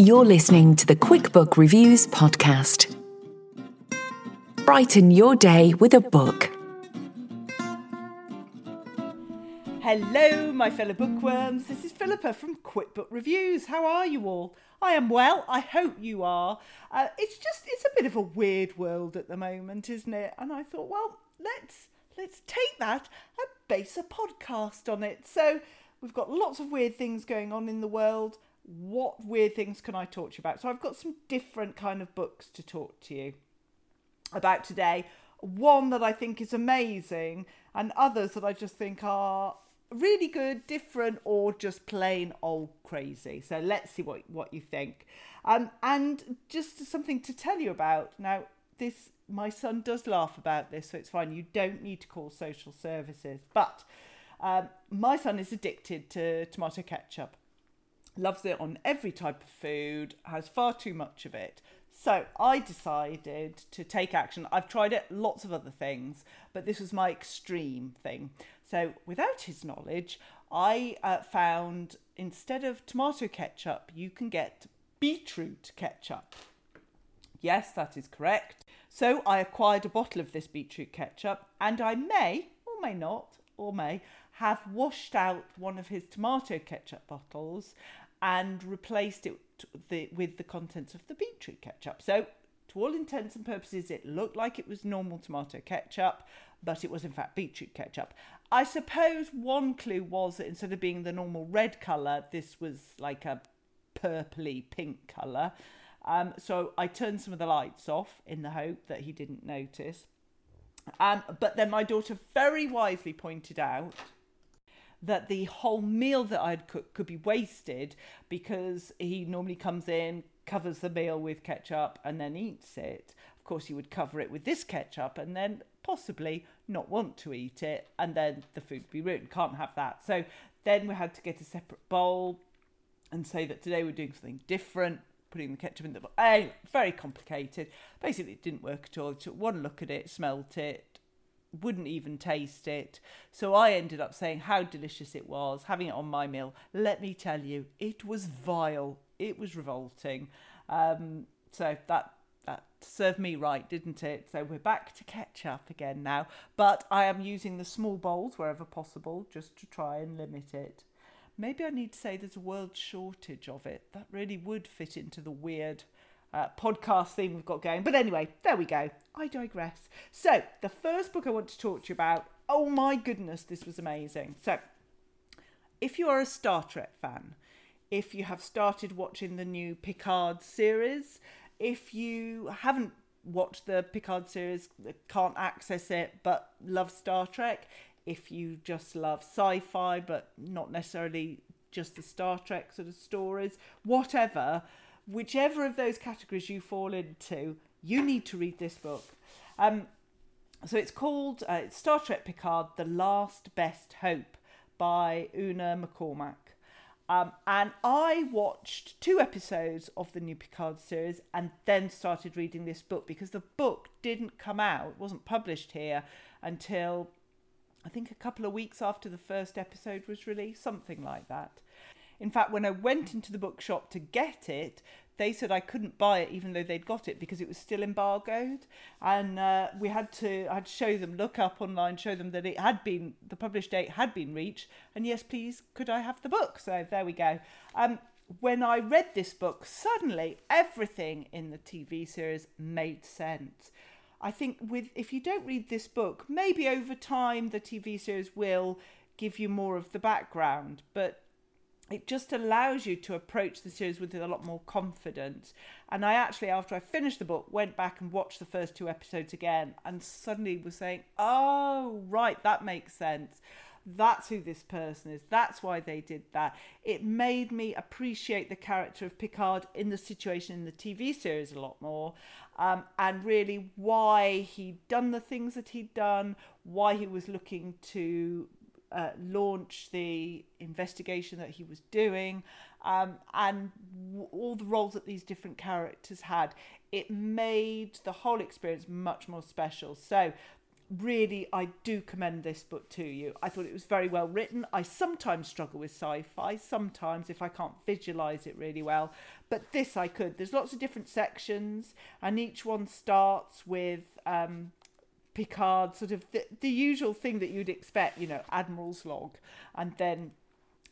You're listening to the QuickBook Reviews podcast. Brighten your day with a book. Hello, my fellow bookworms. This is Philippa from QuickBook Reviews. How are you all? I am well. I hope you are. Uh, it's just it's a bit of a weird world at the moment, isn't it? And I thought, well, let's let's take that and base a podcast on it. So we've got lots of weird things going on in the world what weird things can I talk to you about? So I've got some different kind of books to talk to you about today. One that I think is amazing, and others that I just think are really good, different, or just plain old crazy. So let's see what, what you think. Um, and just something to tell you about. Now, this my son does laugh about this, so it's fine. You don't need to call social services. But um, my son is addicted to tomato ketchup loves it on every type of food, has far too much of it. So I decided to take action. I've tried it lots of other things, but this was my extreme thing. So without his knowledge, I uh, found instead of tomato ketchup, you can get beetroot ketchup. Yes, that is correct. So I acquired a bottle of this beetroot ketchup, and I may or may not or may have washed out one of his tomato ketchup bottles and replaced it the, with the contents of the beetroot ketchup. So, to all intents and purposes, it looked like it was normal tomato ketchup, but it was in fact beetroot ketchup. I suppose one clue was that instead of being the normal red colour, this was like a purpley pink colour. Um, so I turned some of the lights off in the hope that he didn't notice. Um, but then my daughter very wisely pointed out that the whole meal that I'd cooked could be wasted because he normally comes in, covers the meal with ketchup, and then eats it. Of course, he would cover it with this ketchup and then possibly not want to eat it, and then the food would be ruined. Can't have that. So then we had to get a separate bowl and say that today we're doing something different putting the ketchup in the bowl. Anyway, very complicated. Basically, it didn't work at all. took one look at it, smelt it, wouldn't even taste it. So I ended up saying how delicious it was, having it on my meal. Let me tell you, it was vile. It was revolting. Um, so that that served me right, didn't it? So we're back to ketchup again now. But I am using the small bowls wherever possible just to try and limit it. Maybe I need to say there's a world shortage of it. That really would fit into the weird uh, podcast theme we've got going. But anyway, there we go. I digress. So, the first book I want to talk to you about, oh my goodness, this was amazing. So, if you are a Star Trek fan, if you have started watching the new Picard series, if you haven't watched the Picard series, can't access it, but love Star Trek, if you just love sci fi, but not necessarily just the Star Trek sort of stories, whatever, whichever of those categories you fall into, you need to read this book. Um, so it's called uh, Star Trek Picard: The Last Best Hope by Una McCormack. Um, and I watched two episodes of the new Picard series and then started reading this book because the book didn't come out, wasn't published here until I think a couple of weeks after the first episode was released, something like that. In fact, when I went into the bookshop to get it, they said I couldn't buy it even though they'd got it because it was still embargoed, and uh, we had to I had to show them, look up online, show them that it had been the published date had been reached, and yes, please, could I have the book? So there we go. Um, when I read this book, suddenly everything in the TV series made sense. I think with if you don't read this book, maybe over time the TV series will give you more of the background, but it just allows you to approach the series with a lot more confidence. And I actually, after I finished the book, went back and watched the first two episodes again and suddenly was saying, oh, right, that makes sense. That's who this person is. That's why they did that. It made me appreciate the character of Picard in the situation in the TV series a lot more. Um, and really why he'd done the things that he'd done, why he was looking to uh, launch the investigation that he was doing, um, and w- all the roles that these different characters had. It made the whole experience much more special. So, really, I do commend this book to you. I thought it was very well written. I sometimes struggle with sci fi, sometimes if I can't visualize it really well, but this I could. There's lots of different sections, and each one starts with. Um, Picard, sort of the, the usual thing that you'd expect, you know, Admiral's log, and then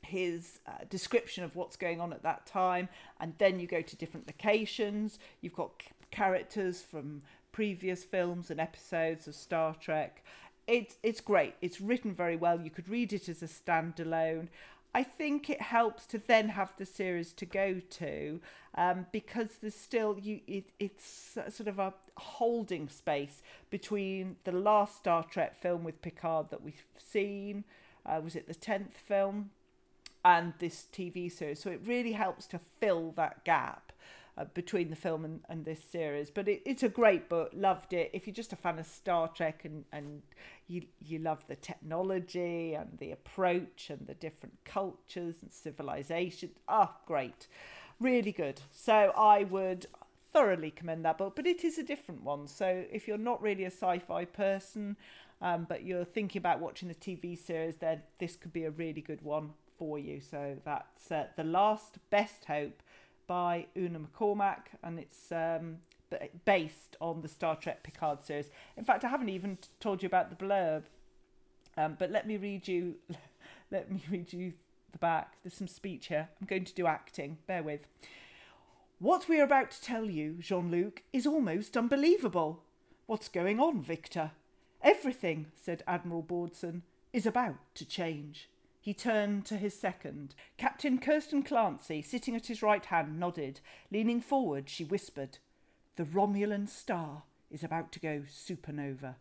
his uh, description of what's going on at that time, and then you go to different locations. You've got c- characters from previous films and episodes of Star Trek. It's it's great. It's written very well. You could read it as a standalone. I think it helps to then have the series to go to um, because there's still you it, it's sort of a holding space between the last Star Trek film with Picard that we've seen. Uh, was it the tenth film? And this TV series, so it really helps to fill that gap uh, between the film and, and this series. But it, it's a great book. Loved it. If you're just a fan of Star Trek and, and you you love the technology and the approach and the different cultures and civilizations, ah, oh, great, really good. So I would thoroughly commend that book. But it is a different one. So if you're not really a sci-fi person, um, but you're thinking about watching the TV series, then this could be a really good one for you. So that's uh, The Last Best Hope by Una McCormack, and it's um, based on the Star Trek Picard series. In fact, I haven't even told you about the blurb, um, but let me read you. let me read you the back. There's some speech here. I'm going to do acting. Bear with. What we are about to tell you, Jean Luc, is almost unbelievable. What's going on, Victor? Everything, said Admiral Boardson, is about to change. He turned to his second. Captain Kirsten Clancy, sitting at his right hand, nodded. Leaning forward, she whispered, The Romulan star is about to go supernova.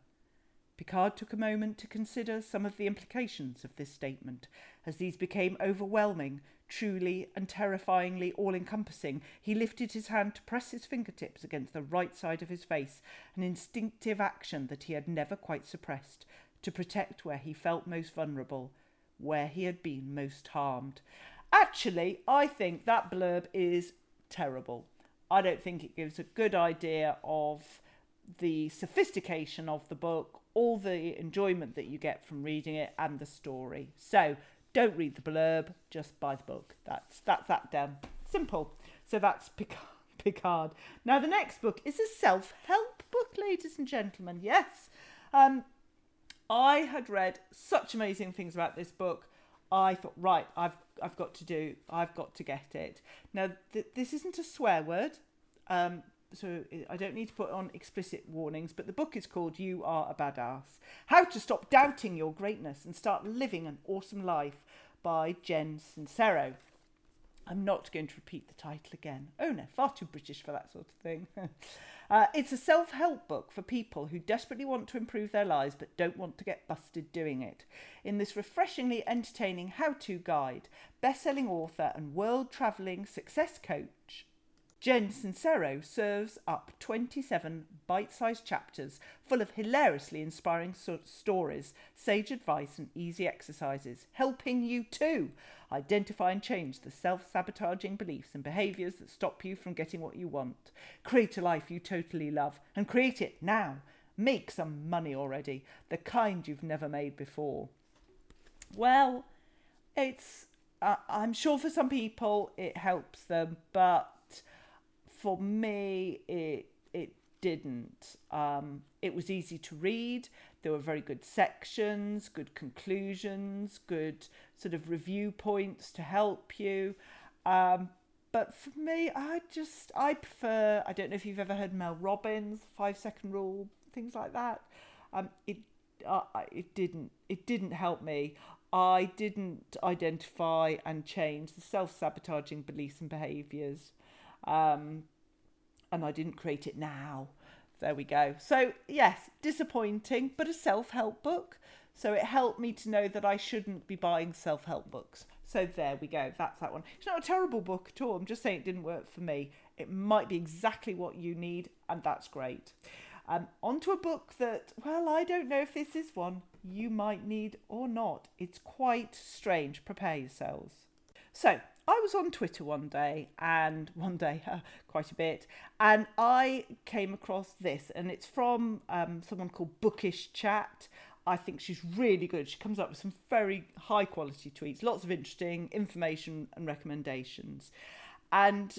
Picard took a moment to consider some of the implications of this statement. As these became overwhelming, truly and terrifyingly all encompassing, he lifted his hand to press his fingertips against the right side of his face, an instinctive action that he had never quite suppressed, to protect where he felt most vulnerable where he had been most harmed. Actually, I think that blurb is terrible. I don't think it gives a good idea of the sophistication of the book, all the enjoyment that you get from reading it, and the story. So don't read the blurb, just buy the book. That's that's that done. Simple. So that's Picard. Now the next book is a self-help book, ladies and gentlemen. Yes. Um, I had read such amazing things about this book. I thought, right, I've I've got to do, I've got to get it. Now, th- this isn't a swear word, um, so I don't need to put on explicit warnings. But the book is called "You Are a Badass: How to Stop Doubting Your Greatness and Start Living an Awesome Life" by Jen Sincero. I'm not going to repeat the title again. Oh no, far too British for that sort of thing. Uh, it's a self help book for people who desperately want to improve their lives but don't want to get busted doing it. In this refreshingly entertaining how to guide, best selling author and world travelling success coach Jen Sincero serves up 27 bite sized chapters full of hilariously inspiring so- stories, sage advice, and easy exercises, helping you too identify and change the self sabotaging beliefs and behaviours that stop you from getting what you want. Create a life you totally love and create it now. Make some money already, the kind you've never made before. Well, it's I, I'm sure for some people it helps them, but for me it it didn't. Um, it was easy to read. There were very good sections, good conclusions, good sort of review points to help you. Um, but for me, I just I prefer. I don't know if you've ever heard Mel Robbins, Five Second Rule, things like that. Um, it uh, it didn't it didn't help me. I didn't identify and change the self sabotaging beliefs and behaviours, um, and I didn't create it now. There we go. So yes, disappointing, but a self help book. So it helped me to know that I shouldn't be buying self help books. So there we go. That's that one. It's not a terrible book at all. I'm just saying it didn't work for me. It might be exactly what you need, and that's great. Um, onto a book that, well, I don't know if this is one you might need or not. It's quite strange. Prepare yourselves. So, I was on Twitter one day, and one day, uh, quite a bit, and I came across this, and it's from um, someone called Bookish Chat. I think she's really good. She comes up with some very high quality tweets, lots of interesting information and recommendations. And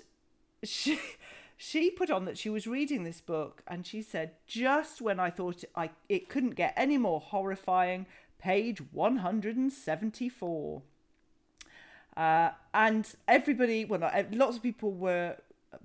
she she put on that she was reading this book and she said just when I thought I it couldn't get any more horrifying, page 174. Uh, and everybody, well, not, lots of people were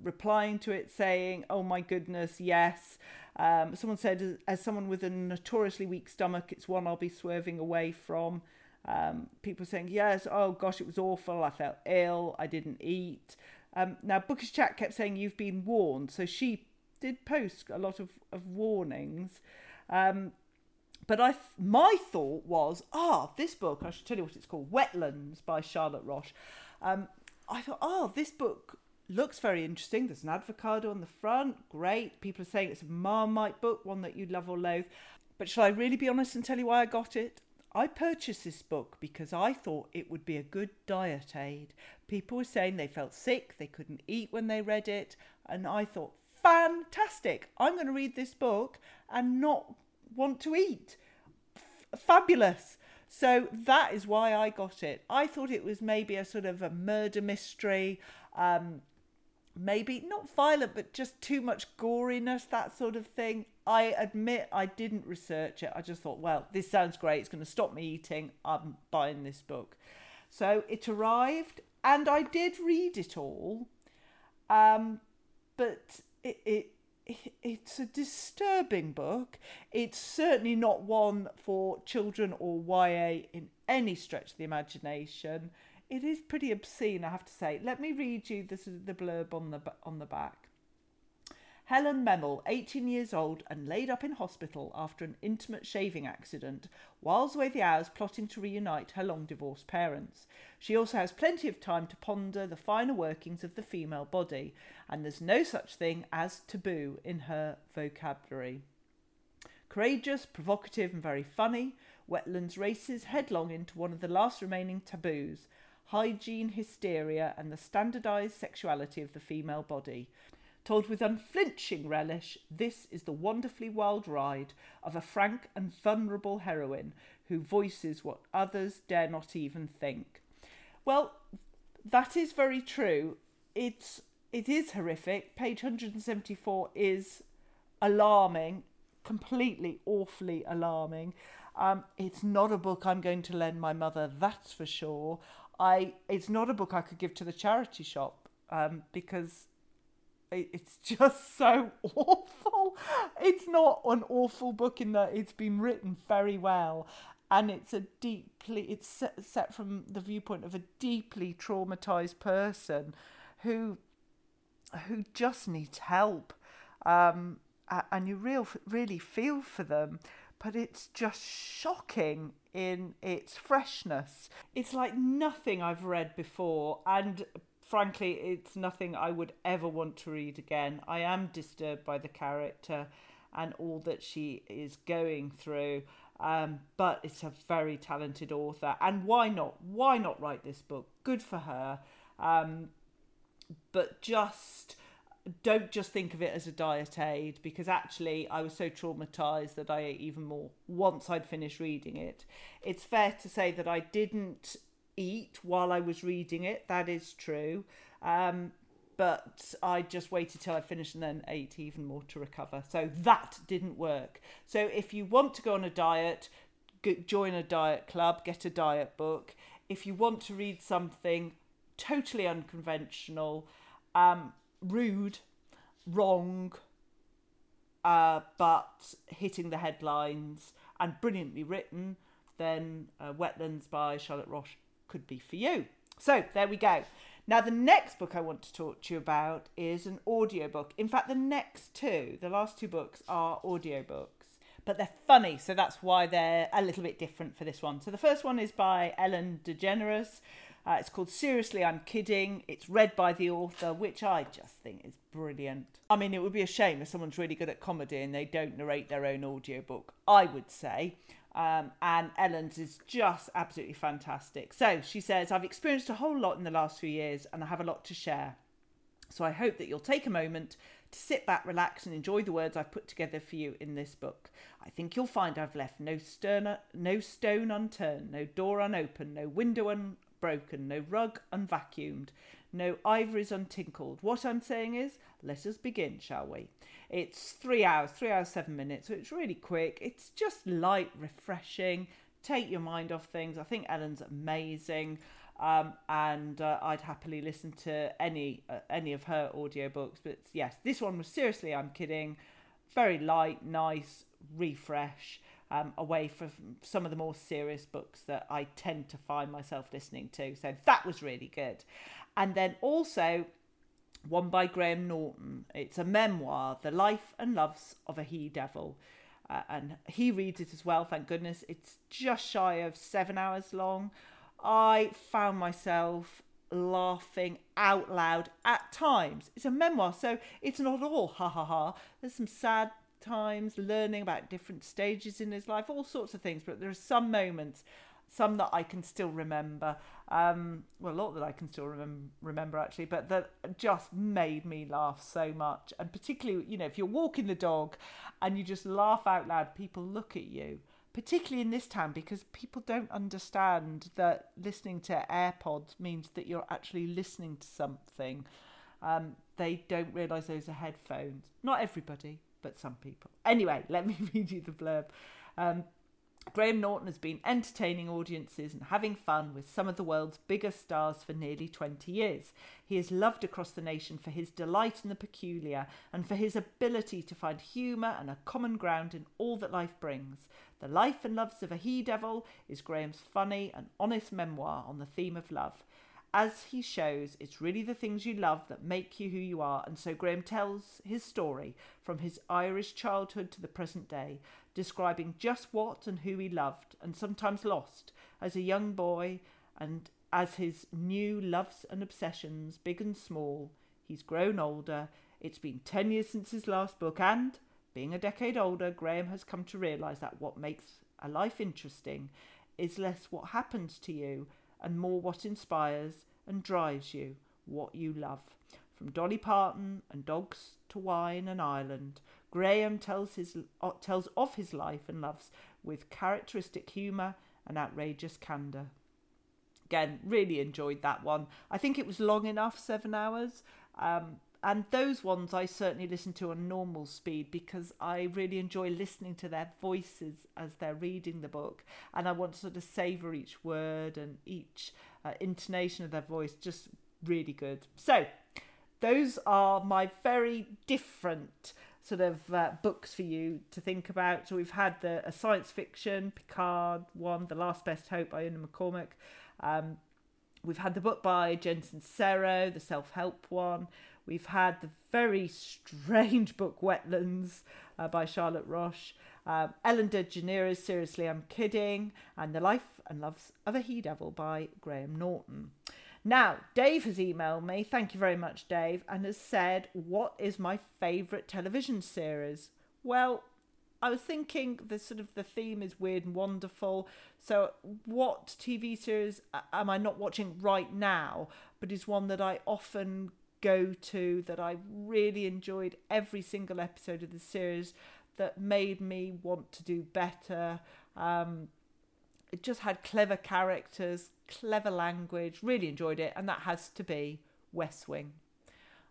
replying to it saying, "Oh my goodness, yes." Um, someone said, as someone with a notoriously weak stomach, it's one I'll be swerving away from. Um, people saying, yes, oh gosh, it was awful. I felt ill. I didn't eat. Um, now, Bookish Chat kept saying, you've been warned. So she did post a lot of, of warnings. Um, but I, my thought was, ah, this book, I should tell you what it's called Wetlands by Charlotte Roche. Um, I thought, oh, this book looks very interesting. There's an avocado on the front. Great. People are saying it's a Marmite book, one that you love or loathe. But shall I really be honest and tell you why I got it? I purchased this book because I thought it would be a good diet aid. People were saying they felt sick, they couldn't eat when they read it, and I thought, fantastic, I'm going to read this book and not want to eat. F- fabulous. So that is why I got it. I thought it was maybe a sort of a murder mystery. Um, maybe not violent, but just too much goriness, that sort of thing. I admit I didn't research it. I just thought, well, this sounds great. It's going to stop me eating. I'm buying this book. So it arrived, and I did read it all. Um, but it, it it's a disturbing book. It's certainly not one for children or YA in any stretch of the imagination it is pretty obscene, I have to say. Let me read you this the blurb on the on the back. Helen Memel, 18 years old and laid up in hospital after an intimate shaving accident, whiles away the hours plotting to reunite her long divorced parents. She also has plenty of time to ponder the finer workings of the female body, and there's no such thing as taboo in her vocabulary. Courageous, provocative, and very funny, Wetlands races headlong into one of the last remaining taboos hygiene hysteria, and the standardised sexuality of the female body. Told with unflinching relish, this is the wonderfully wild ride of a frank and vulnerable heroine who voices what others dare not even think. Well, that is very true. It's it is horrific. Page 174 is alarming, completely awfully alarming. Um, it's not a book I'm going to lend my mother, that's for sure. I it's not a book I could give to the charity shop um, because it's just so awful. It's not an awful book in that it's been written very well, and it's a deeply it's set, from the viewpoint of a deeply traumatized person who who just needs help, um, and you real really feel for them but it's just shocking in its freshness. It's like nothing I've read before, and frankly, it's nothing I would ever want to read again. I am disturbed by the character and all that she is going through. Um, but it's a very talented author, and why not? Why not write this book? Good for her. Um, but just don't just think of it as a diet aid because actually I was so traumatized that I ate even more once I'd finished reading it. It's fair to say that I didn't eat while I was reading it. That is true. Um, but I just waited till I finished and then ate even more to recover. So that didn't work. So if you want to go on a diet, join a diet club, get a diet book. If you want to read something totally unconventional, um, rude, wrong, uh, but hitting the headlines and brilliantly written, then uh, Wetlands by Charlotte Roche could be for you. So there we go. Now, the next book I want to talk to you about is an audiobook. In fact, the next two, the last two books, are audiobooks, but they're funny, so that's why they're a little bit different for this one. So the first one is by Ellen DeGeneres. Uh, it's called Seriously, I'm Kidding. It's read by the author, which I just think is brilliant. I mean, it would be a shame if someone's really good at comedy and they don't narrate their own audiobook, I would say. Um, and Ellen's is just absolutely fantastic. So she says, I've experienced a whole lot in the last few years and I have a lot to share. So I hope that you'll take a moment to sit back, relax, and enjoy the words I've put together for you in this book. I think you'll find I've left no, stern, no stone unturned, no door unopened, no window unbroken, no rug unvacuumed, no ivories untinkled. What I'm saying is, let us begin, shall we? It's three hours, three hours, seven minutes, so it's really quick. It's just light, refreshing, take your mind off things. I think Ellen's amazing. Um, and uh, I'd happily listen to any uh, any of her audiobooks. But yes, this one was seriously, I'm kidding, very light, nice, refresh, um, away from some of the more serious books that I tend to find myself listening to. So that was really good. And then also one by Graham Norton. It's a memoir, The Life and Loves of a He Devil. Uh, and he reads it as well, thank goodness. It's just shy of seven hours long. I found myself laughing out loud at times. It's a memoir, so it's not all ha ha ha. There's some sad times, learning about different stages in his life, all sorts of things, but there are some moments some that I can still remember. Um, well, a lot that I can still remem- remember actually, but that just made me laugh so much. And particularly, you know, if you're walking the dog and you just laugh out loud, people look at you. Particularly in this town, because people don't understand that listening to AirPods means that you're actually listening to something. Um, they don't realise those are headphones. Not everybody, but some people. Anyway, let me read you the blurb. Um, Graham Norton has been entertaining audiences and having fun with some of the world's biggest stars for nearly 20 years. He is loved across the nation for his delight in the peculiar and for his ability to find humour and a common ground in all that life brings. The Life and Loves of a He Devil is Graham's funny and honest memoir on the theme of love. As he shows, it's really the things you love that make you who you are, and so Graham tells his story from his Irish childhood to the present day, describing just what and who he loved and sometimes lost as a young boy and as his new loves and obsessions, big and small, he's grown older. It's been 10 years since his last book, and being a decade older, Graham has come to realise that what makes a life interesting is less what happens to you and more what inspires and drives you, what you love. From Dolly Parton and dogs to wine and Ireland, Graham tells, his, tells of his life and loves with characteristic humour and outrageous candour. Again, really enjoyed that one. I think it was long enough, seven hours. Um, and those ones I certainly listen to on normal speed because I really enjoy listening to their voices as they're reading the book. And I want to sort of savour each word and each uh, intonation of their voice. Just really good. So, those are my very different sort of uh, books for you to think about. So we've had the a science fiction Picard one, The Last Best Hope by Una McCormack. Um, we've had the book by Jensen Sincero, the self help one. We've had the very strange book Wetlands uh, by Charlotte Roche. Um, Ellen DeGeneres, Seriously, I'm Kidding, and The Life and Loves of a He Devil by Graham Norton. Now, Dave has emailed me, thank you very much, Dave, and has said, What is my favourite television series? Well, I was thinking the sort of the theme is weird and wonderful. So, what TV series am I not watching right now, but is one that I often go to that I really enjoyed every single episode of the series that made me want to do better. Um, it just had clever characters, clever language. Really enjoyed it, and that has to be West Wing.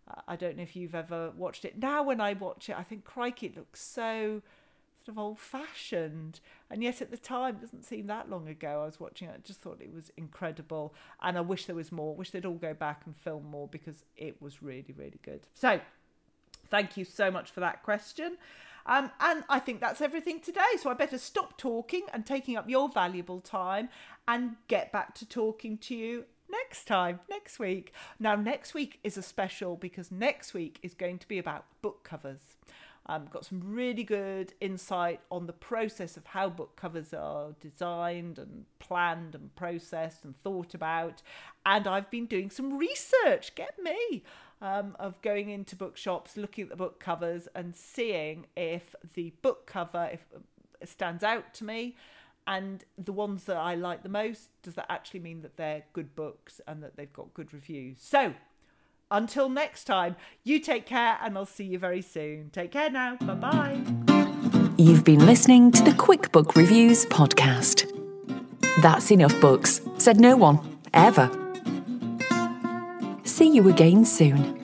Uh, I don't know if you've ever watched it. Now, when I watch it, I think, crikey, it looks so sort of old fashioned. And yet at the time, it doesn't seem that long ago, I was watching it, I just thought it was incredible. And I wish there was more, wish they'd all go back and film more because it was really, really good. So thank you so much for that question. Um, and I think that's everything today. So I better stop talking and taking up your valuable time and get back to talking to you next time, next week. Now, next week is a special because next week is going to be about book covers. Um, got some really good insight on the process of how book covers are designed and planned and processed and thought about. And I've been doing some research, get me, um, of going into bookshops, looking at the book covers and seeing if the book cover if, uh, stands out to me and the ones that I like the most, does that actually mean that they're good books and that they've got good reviews? So, until next time, you take care and I'll see you very soon. Take care now. Bye bye. You've been listening to the Quick Book Reviews podcast. That's enough books, said no one, ever. See you again soon.